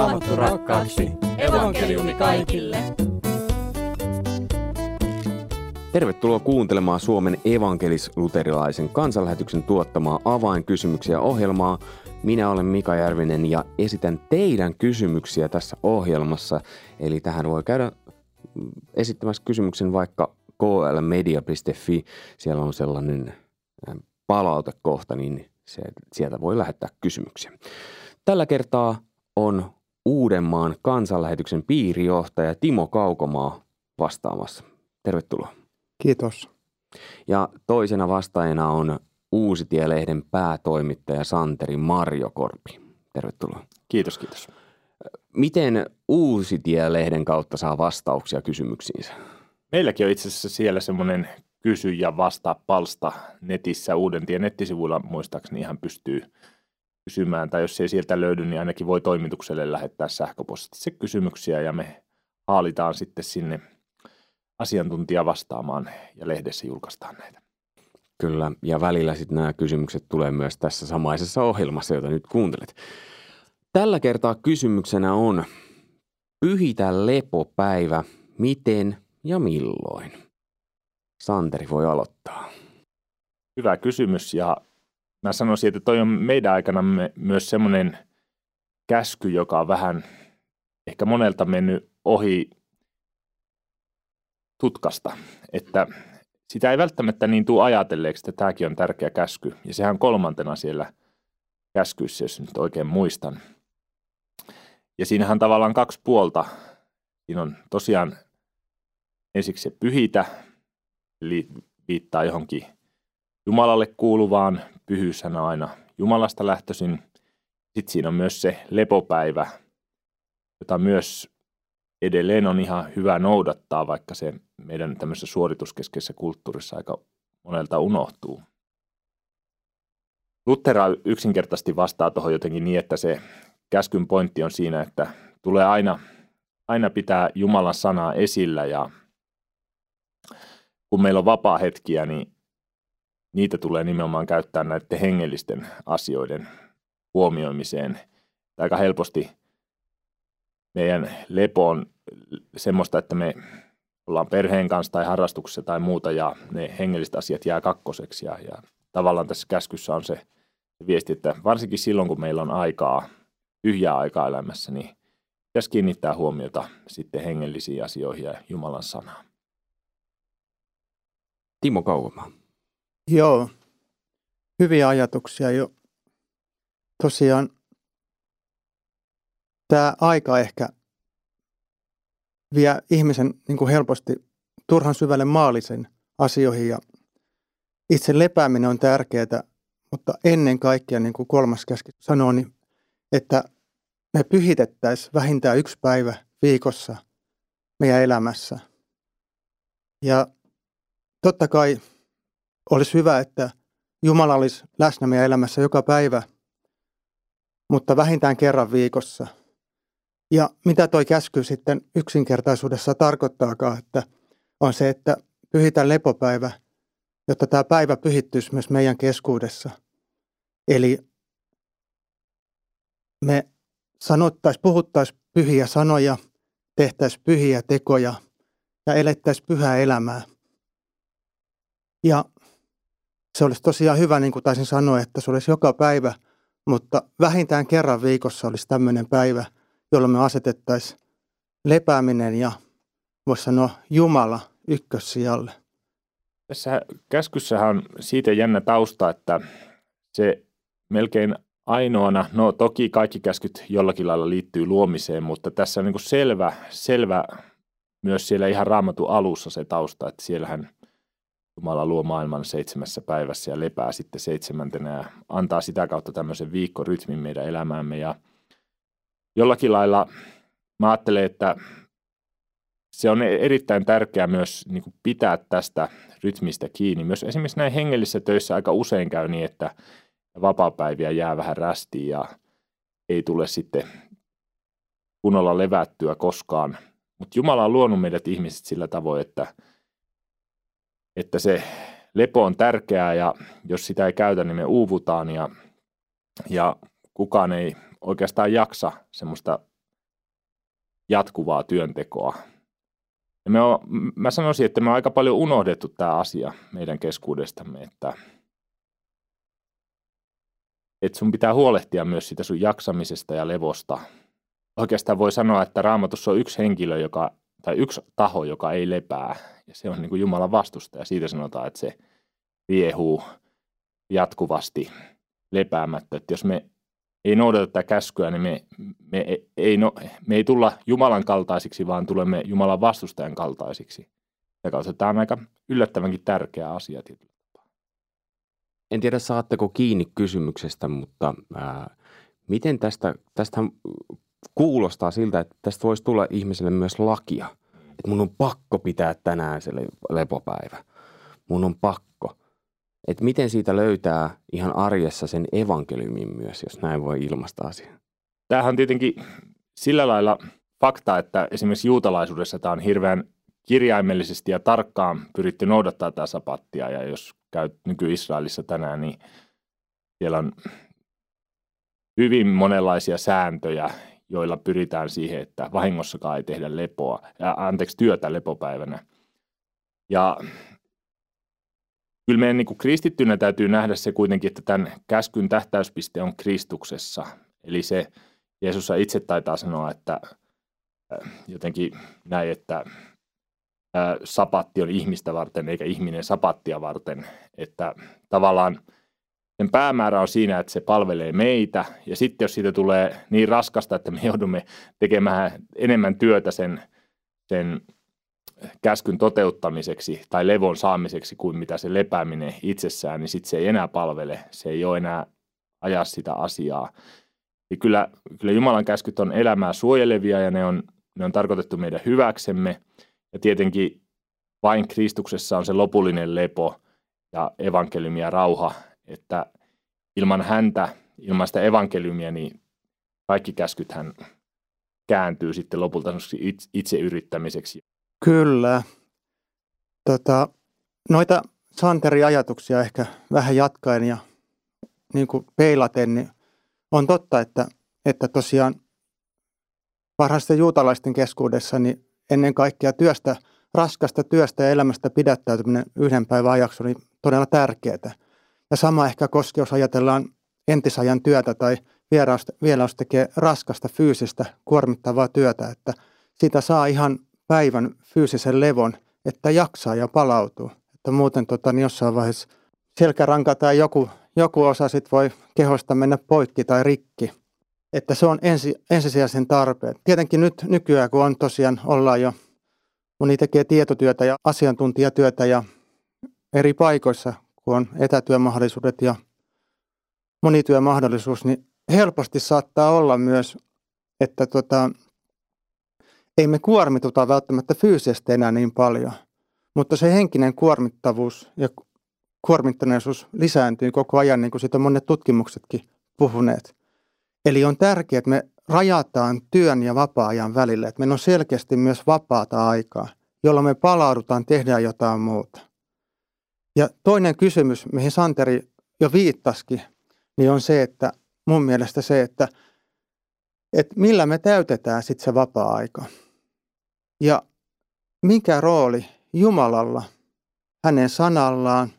raamattu rakkaaksi. Evankeliumi kaikille. Tervetuloa kuuntelemaan Suomen evankelis-luterilaisen kansanlähetyksen tuottamaa avainkysymyksiä ohjelmaa. Minä olen Mika Järvinen ja esitän teidän kysymyksiä tässä ohjelmassa. Eli tähän voi käydä esittämässä kysymyksen vaikka klmedia.fi. Siellä on sellainen palautekohta, niin se, sieltä voi lähettää kysymyksiä. Tällä kertaa on Uudenmaan kansanlähetyksen piirijohtaja Timo Kaukomaa vastaamassa. Tervetuloa. Kiitos. Ja toisena vastaajana on Uusitie-lehden päätoimittaja Santeri Marjokorpi. Tervetuloa. Kiitos, kiitos. Miten Uusitie-lehden kautta saa vastauksia kysymyksiinsä? Meilläkin on itse asiassa siellä semmoinen kysy ja vastaa palsta netissä Uudentien nettisivuilla muistaakseni ihan pystyy kysymään, tai jos ei sieltä löydy, niin ainakin voi toimitukselle lähettää sähköpostitse kysymyksiä ja me haalitaan sitten sinne asiantuntija vastaamaan ja lehdessä julkaistaan näitä. Kyllä, ja välillä sitten nämä kysymykset tulee myös tässä samaisessa ohjelmassa, jota nyt kuuntelet. Tällä kertaa kysymyksenä on, pyhitä lepopäivä, miten ja milloin? Santeri voi aloittaa. Hyvä kysymys ja mä sanoisin, että toi on meidän aikana myös semmoinen käsky, joka on vähän ehkä monelta mennyt ohi tutkasta, että sitä ei välttämättä niin tule ajatelleeksi, että tämäkin on tärkeä käsky. Ja sehän on kolmantena siellä käskyissä, jos nyt oikein muistan. Ja siinähän on tavallaan kaksi puolta. Siinä on tosiaan ensiksi se pyhitä, eli viittaa johonkin Jumalalle kuuluvaan. Pyhyyshän aina Jumalasta lähtöisin. Sitten siinä on myös se lepopäivä, jota myös edelleen on ihan hyvä noudattaa, vaikka se meidän tämmöisessä suorituskeskeisessä kulttuurissa aika monelta unohtuu. Luttera yksinkertaisesti vastaa tuohon jotenkin niin, että se käskyn pointti on siinä, että tulee aina, aina pitää Jumalan sanaa esillä ja kun meillä on vapaa-hetkiä, niin niitä tulee nimenomaan käyttää näiden hengellisten asioiden huomioimiseen. Aika helposti meidän lepo on semmoista, että me ollaan perheen kanssa tai harrastuksessa tai muuta ja ne hengelliset asiat jää kakkoseksi. Ja, ja tavallaan tässä käskyssä on se viesti, että varsinkin silloin kun meillä on aikaa, tyhjää aikaa elämässä, niin pitäisi kiinnittää huomiota sitten hengellisiin asioihin ja Jumalan sanaan. Timo Kaukomaa. Joo, hyviä ajatuksia jo. Tosiaan tämä aika ehkä vie ihmisen niin kuin helposti turhan syvälle maallisen asioihin ja itse lepääminen on tärkeää, mutta ennen kaikkea, niin kuin kolmas käski sanoo, niin että me pyhitettäisiin vähintään yksi päivä viikossa meidän elämässä. Ja totta kai olisi hyvä, että Jumala olisi läsnä meidän elämässä joka päivä, mutta vähintään kerran viikossa. Ja mitä toi käsky sitten yksinkertaisuudessa tarkoittaakaan, että on se, että pyhitään lepopäivä, jotta tämä päivä pyhittyisi myös meidän keskuudessa. Eli me sanottaisiin, puhuttaisiin pyhiä sanoja, tehtäisiin pyhiä tekoja ja elettäisiin pyhää elämää. Ja se olisi tosiaan hyvä, niin kuin taisin sanoa, että se olisi joka päivä, mutta vähintään kerran viikossa olisi tämmöinen päivä, jolloin me asetettaisiin lepääminen ja voisi sanoa Jumala ykkössijalle. Tässä käskyssähän on siitä jännä tausta, että se melkein ainoana, no toki kaikki käskyt jollakin lailla liittyy luomiseen, mutta tässä on niin selvä, selvä myös siellä ihan raamatun alussa se tausta, että siellähän – Jumala luo maailman seitsemässä päivässä ja lepää sitten seitsemäntenä ja antaa sitä kautta tämmöisen viikkorytmin meidän elämäämme. Ja jollakin lailla mä ajattelen, että se on erittäin tärkeää myös niin kuin pitää tästä rytmistä kiinni. Myös esimerkiksi näin hengellisissä töissä aika usein käy niin, että vapaapäiviä jää vähän rästiin ja ei tule sitten kunnolla levättyä koskaan. Mutta Jumala on luonut meidät ihmiset sillä tavoin, että – että se lepo on tärkeää ja jos sitä ei käytä, niin me uuvutaan ja, ja kukaan ei oikeastaan jaksa semmoista jatkuvaa työntekoa. Ja me on, mä sanoisin, että me on aika paljon unohdettu tämä asia meidän keskuudestamme, että, että sun pitää huolehtia myös sitä sun jaksamisesta ja levosta. Oikeastaan voi sanoa, että raamatussa on yksi henkilö, joka, tai yksi taho, joka ei lepää, ja se on niin kuin Jumalan vastustaja. Siitä sanotaan, että se viehuu jatkuvasti lepäämättä. Että jos me ei noudata tätä käskyä, niin me, me, ei, no, me ei tulla Jumalan kaltaisiksi, vaan tulemme Jumalan vastustajan kaltaisiksi. Ja kautta tämä on aika yllättävänkin tärkeä asia tietyllä En tiedä, saatteko kiinni kysymyksestä, mutta ää, miten tästä, tästä kuulostaa siltä, että tästä voisi tulla ihmiselle myös lakia. Että mun on pakko pitää tänään se lepopäivä. Mun on pakko. Että miten siitä löytää ihan arjessa sen evankeliumin myös, jos näin voi ilmaista asiaa? Tämähän on tietenkin sillä lailla fakta, että esimerkiksi juutalaisuudessa tämä on hirveän kirjaimellisesti ja tarkkaan pyritty noudattaa tämä sapattia. Ja jos käyt nyky-Israelissa tänään, niin siellä on hyvin monenlaisia sääntöjä, joilla pyritään siihen, että vahingossakaan ei tehdä lepoa, ja, anteeksi, työtä lepopäivänä. Ja kyllä meidän niin kuin kristittynä täytyy nähdä se kuitenkin, että tämän käskyn tähtäyspiste on Kristuksessa. Eli se Jeesus itse taitaa sanoa, että jotenkin näin, että sapatti on ihmistä varten eikä ihminen sapattia varten. Että tavallaan sen päämäärä on siinä, että se palvelee meitä ja sitten jos siitä tulee niin raskasta, että me joudumme tekemään enemmän työtä sen, sen käskyn toteuttamiseksi tai levon saamiseksi kuin mitä se lepääminen itsessään, niin sitten se ei enää palvele, se ei ole enää ajaa sitä asiaa. Ja kyllä, kyllä Jumalan käskyt on elämää suojelevia ja ne on, ne on tarkoitettu meidän hyväksemme. Ja tietenkin vain Kristuksessa on se lopullinen lepo ja evankeliumi ja rauha, että ilman häntä, ilman sitä evankeliumia, niin kaikki käskythän kääntyy sitten lopulta itse yrittämiseksi. Kyllä. Tota, noita Santerin ajatuksia ehkä vähän jatkaen ja niin kuin peilaten, niin on totta, että, että tosiaan varhaisten juutalaisten keskuudessa niin ennen kaikkea työstä, raskasta työstä ja elämästä pidättäytyminen yhden päivän ajaksi oli todella tärkeää. Ja sama ehkä koskee, jos ajatellaan entisajan työtä tai vieraus tekee raskasta fyysistä kuormittavaa työtä, että siitä saa ihan päivän fyysisen levon, että jaksaa ja palautuu. Että muuten tota, niin jossain vaiheessa selkäranka tai joku, joku osa sit voi kehosta mennä poikki tai rikki. Että se on ensi, ensisijaisen tarpeen. Tietenkin nyt nykyään, kun on tosiaan, ollaan jo, moni tekee tietotyötä ja asiantuntijatyötä ja eri paikoissa, kun on etätyömahdollisuudet ja monityömahdollisuus, niin helposti saattaa olla myös, että tota, ei me kuormituta välttämättä fyysisesti enää niin paljon, mutta se henkinen kuormittavuus ja kuormittaneisuus lisääntyy koko ajan, niin kuin siitä monet tutkimuksetkin puhuneet. Eli on tärkeää, että me rajataan työn ja vapaa-ajan välille, että meillä on selkeästi myös vapaata aikaa, jolloin me palaudutaan, tehdään jotain muuta. Ja toinen kysymys, mihin Santeri jo viittasikin, niin on se, että mun mielestä se, että, että millä me täytetään sitten se vapaa-aika. Ja mikä rooli Jumalalla, hänen sanallaan,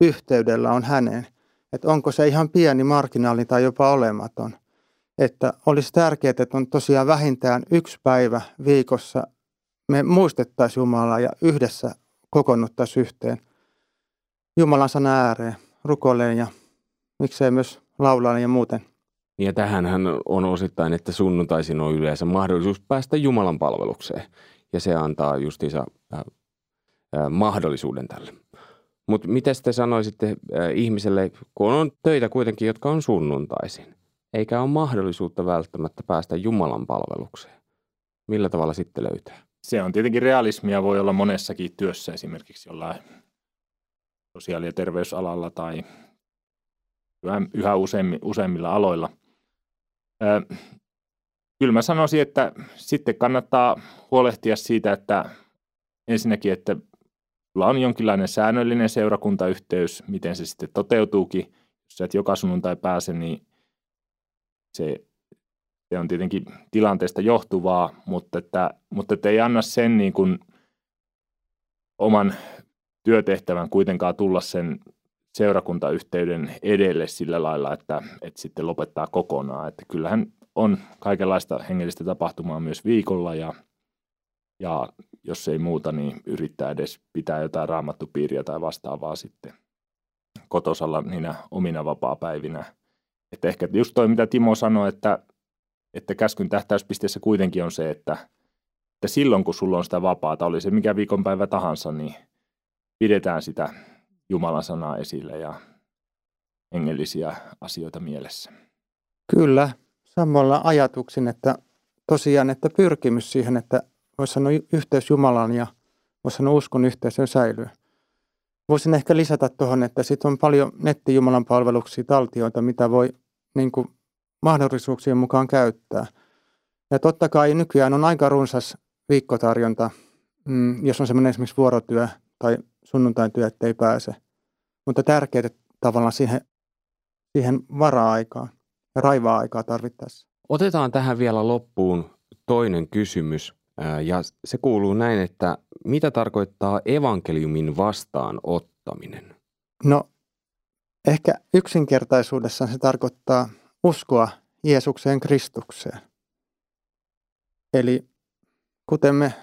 yhteydellä on häneen. Että onko se ihan pieni marginaali tai jopa olematon. Että olisi tärkeää, että on tosiaan vähintään yksi päivä viikossa me muistettaisiin Jumalaa ja yhdessä kokonnuttaisiin yhteen Jumalan sana ääreen, rukoileen ja miksei myös laulaan ja muuten. Ja tähän on osittain, että sunnuntaisin on yleensä mahdollisuus päästä Jumalan palvelukseen. Ja se antaa justiinsa äh, äh, mahdollisuuden tälle. Mutta miten te sanoisitte äh, ihmiselle, kun on töitä kuitenkin, jotka on sunnuntaisin, eikä ole mahdollisuutta välttämättä päästä Jumalan palvelukseen? Millä tavalla sitten löytää? Se on tietenkin realismia, voi olla monessakin työssä, esimerkiksi jollain sosiaali- ja terveysalalla tai yhä useimmilla aloilla. Kyllä mä sanoisin, että sitten kannattaa huolehtia siitä, että ensinnäkin, että sulla on jonkinlainen säännöllinen seurakuntayhteys, miten se sitten toteutuukin. Jos sä et joka sunnuntai pääse, niin se se on tietenkin tilanteesta johtuvaa, mutta, että, mutta että ei anna sen niin kuin oman työtehtävän kuitenkaan tulla sen seurakuntayhteyden edelle sillä lailla, että, että sitten lopettaa kokonaan. Että kyllähän on kaikenlaista hengellistä tapahtumaa myös viikolla ja, ja jos ei muuta, niin yrittää edes pitää jotain raamattupiiriä tai vastaavaa sitten kotosalla niinä omina vapaa-päivinä. Että ehkä just toi, mitä Timo sanoi, että, että käskyn tähtäyspisteessä kuitenkin on se, että, että silloin kun sulla on sitä vapaata, oli se mikä viikonpäivä tahansa, niin pidetään sitä Jumalan sanaa esille ja hengellisiä asioita mielessä. Kyllä, samalla ajatuksin, että tosiaan, että pyrkimys siihen, että voisi sanoa yhteys Jumalan ja voisi sanoa uskon yhteisöön säilyy. Voisin ehkä lisätä tuohon, että sitten on paljon nettijumalan palveluksia, taltioita, mitä voi niin kuin, mahdollisuuksien mukaan käyttää. Ja totta kai nykyään on aika runsas viikkotarjonta, mm, jos on semmoinen esimerkiksi vuorotyö tai sunnuntaityö, ettei pääse. Mutta tärkeää tavallaan siihen, siihen vara-aikaa ja raivaa-aikaa tarvittaessa. Otetaan tähän vielä loppuun toinen kysymys. Ja se kuuluu näin, että mitä tarkoittaa evankeliumin vastaanottaminen? No, ehkä yksinkertaisuudessaan se tarkoittaa uskoa Jeesukseen Kristukseen. Eli kuten me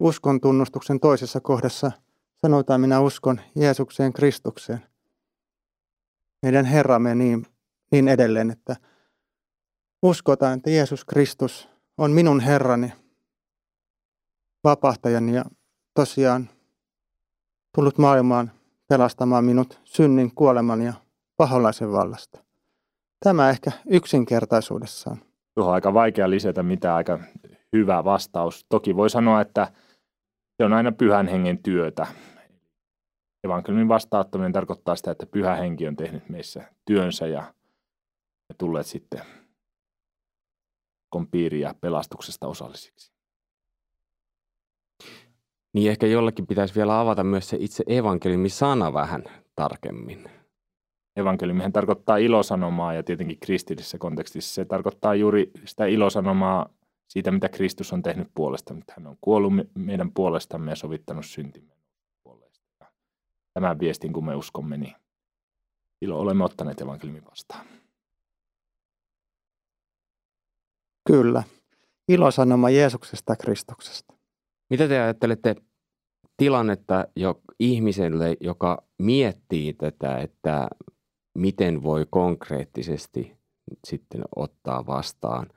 uskon tunnustuksen toisessa kohdassa sanotaan, minä uskon Jeesukseen Kristukseen. Meidän Herramme niin, niin edelleen, että uskotaan, että Jeesus Kristus on minun Herrani – vapahtajani ja tosiaan tullut maailmaan pelastamaan minut synnin, kuoleman ja paholaisen vallasta. Tämä ehkä yksinkertaisuudessaan. Tuohon on aika vaikea lisätä mitä aika hyvä vastaus. Toki voi sanoa, että se on aina pyhän hengen työtä. Evankeliumin vastaattaminen tarkoittaa sitä, että pyhä henki on tehnyt meissä työnsä ja me tulleet sitten kon piiriä pelastuksesta osallisiksi. Niin ehkä jollakin pitäisi vielä avata myös se itse evankeliumisana vähän tarkemmin. Evankeliumihan tarkoittaa ilosanomaa ja tietenkin kristillisessä kontekstissa se tarkoittaa juuri sitä ilosanomaa siitä, mitä Kristus on tehnyt puolesta. Hän on kuollut meidän puolestamme ja sovittanut syntimme. Tämän viestin, kun me uskomme, niin ilo olemme ottaneet evankeliumin vastaan. Kyllä. Ilosanoma Jeesuksesta Kristuksesta. Mitä te ajattelette tilannetta jo ihmiselle, joka miettii tätä, että miten voi konkreettisesti sitten ottaa vastaan?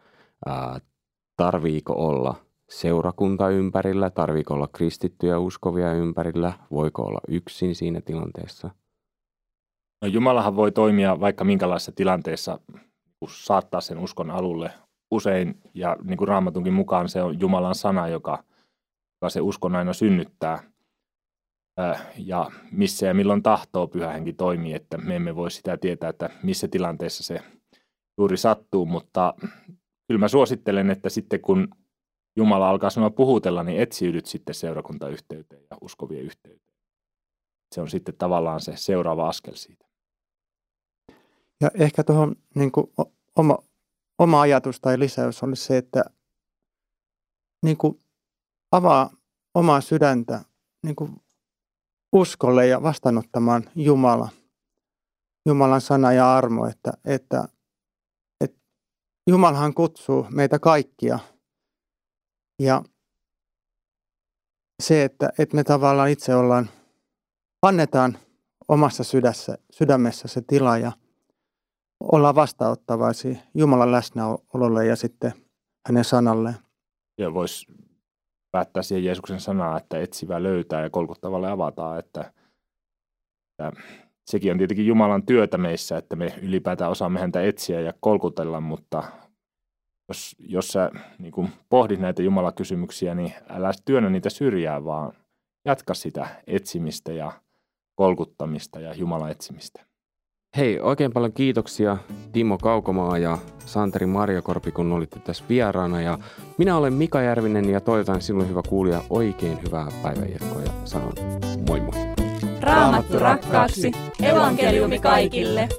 Tarviiko olla seurakunta ympärillä, tarviiko olla kristittyjä uskovia ympärillä, voiko olla yksin siinä tilanteessa? No Jumalahan voi toimia vaikka minkälaisessa tilanteessa, kun saattaa sen uskon alulle. Usein, ja niin kuin Raamatunkin mukaan, se on Jumalan sana, joka – joka se uskon aina synnyttää ja missä ja milloin tahtoo pyhähenki toimii, että me emme voi sitä tietää, että missä tilanteessa se juuri sattuu, mutta kyllä mä suosittelen, että sitten kun Jumala alkaa sinua puhutella, niin etsiydyt sitten seurakuntayhteyteen ja uskovien yhteyteen. Se on sitten tavallaan se seuraava askel siitä. Ja ehkä tuohon niin oma, oma ajatus tai lisäys olisi se, että niin kuin avaa omaa sydäntä niin kuin uskolle ja vastaanottamaan Jumala, Jumalan sana ja armo, että, että, että Jumalahan kutsuu meitä kaikkia. Ja se, että, että me tavallaan itse ollaan, annetaan omassa sydässä, sydämessä se tila ja ollaan vastaanottavaisia Jumalan läsnäololle ja sitten hänen sanalleen. Ja voisi päättää siihen Jeesuksen sanaa, että etsivä löytää ja kolkuttavalle avataan, että, että sekin on tietenkin Jumalan työtä meissä, että me ylipäätään osaamme häntä etsiä ja kolkutella, mutta jos, jos sä niin kuin pohdit näitä Jumalakysymyksiä, niin älä työnnä niitä syrjää, vaan jatka sitä etsimistä ja kolkuttamista ja Jumalan etsimistä. Hei, oikein paljon kiitoksia Timo Kaukomaa ja Santeri Marjakorpi, kun olitte tässä vieraana. Ja minä olen Mika Järvinen ja toivotan sinulle hyvä kuulija oikein hyvää päivänjatkoa ja sanon moi moi. Raamattu rakkaaksi, evankeliumi kaikille.